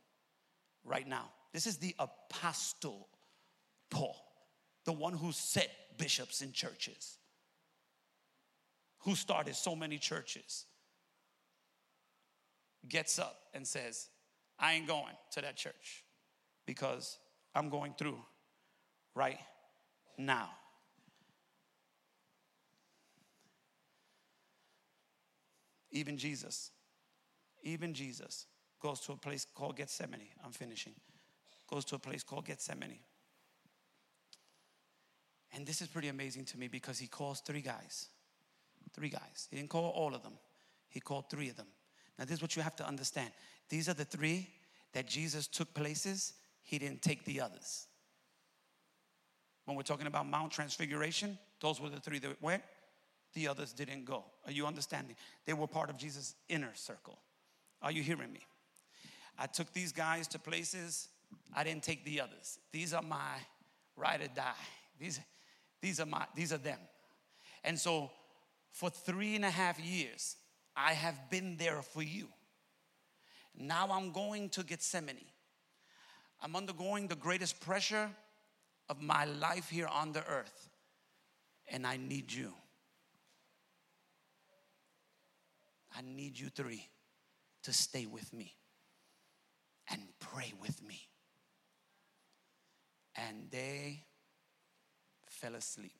right now. This is the Apostle Paul, the one who set bishops in churches who started so many churches, gets up and says, I ain't going to that church because I'm going through right now. Even Jesus, even Jesus goes to a place called Gethsemane. I'm finishing. Goes to a place called Gethsemane. And this is pretty amazing to me because he calls three guys Three guys. He didn't call all of them, he called three of them. Now, this is what you have to understand. These are the three that Jesus took places, he didn't take the others. When we're talking about Mount Transfiguration, those were the three that went, the others didn't go. Are you understanding? They were part of Jesus' inner circle. Are you hearing me? I took these guys to places, I didn't take the others. These are my ride or die. These, these are my, these are them. And so for three and a half years. I have been there for you. Now I'm going to Gethsemane. I'm undergoing the greatest pressure of my life here on the earth, and I need you. I need you three to stay with me and pray with me. And they fell asleep.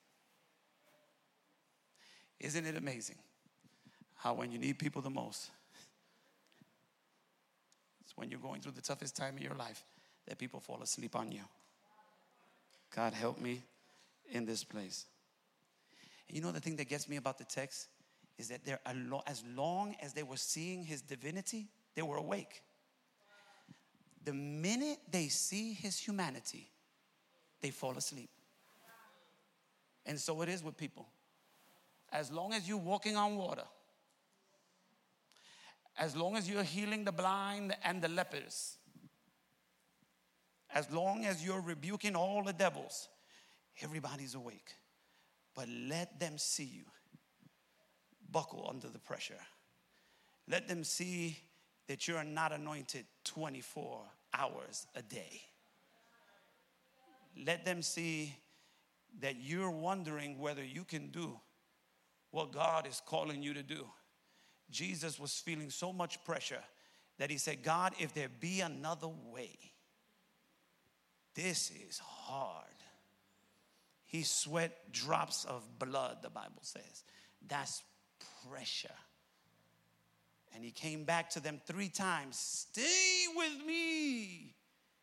Isn't it amazing how when you need people the most, it's when you're going through the toughest time of your life, that people fall asleep on you. God help me in this place. And you know the thing that gets me about the text is that they're as long as they were seeing his divinity, they were awake. The minute they see his humanity, they fall asleep. And so it is with people. As long as you're walking on water, as long as you're healing the blind and the lepers, as long as you're rebuking all the devils, everybody's awake. But let them see you buckle under the pressure. Let them see that you're not anointed 24 hours a day. Let them see that you're wondering whether you can do what God is calling you to do. Jesus was feeling so much pressure that he said, God, if there be another way, this is hard. He sweat drops of blood, the Bible says. That's pressure. And he came back to them three times Stay with me.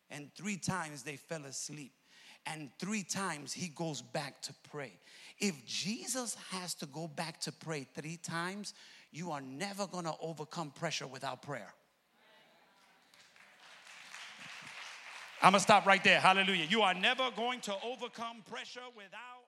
And three times they fell asleep. And three times he goes back to pray. If Jesus has to go back to pray three times, you are never going to overcome pressure without prayer. I'm going to stop right there. Hallelujah. You are never going to overcome pressure without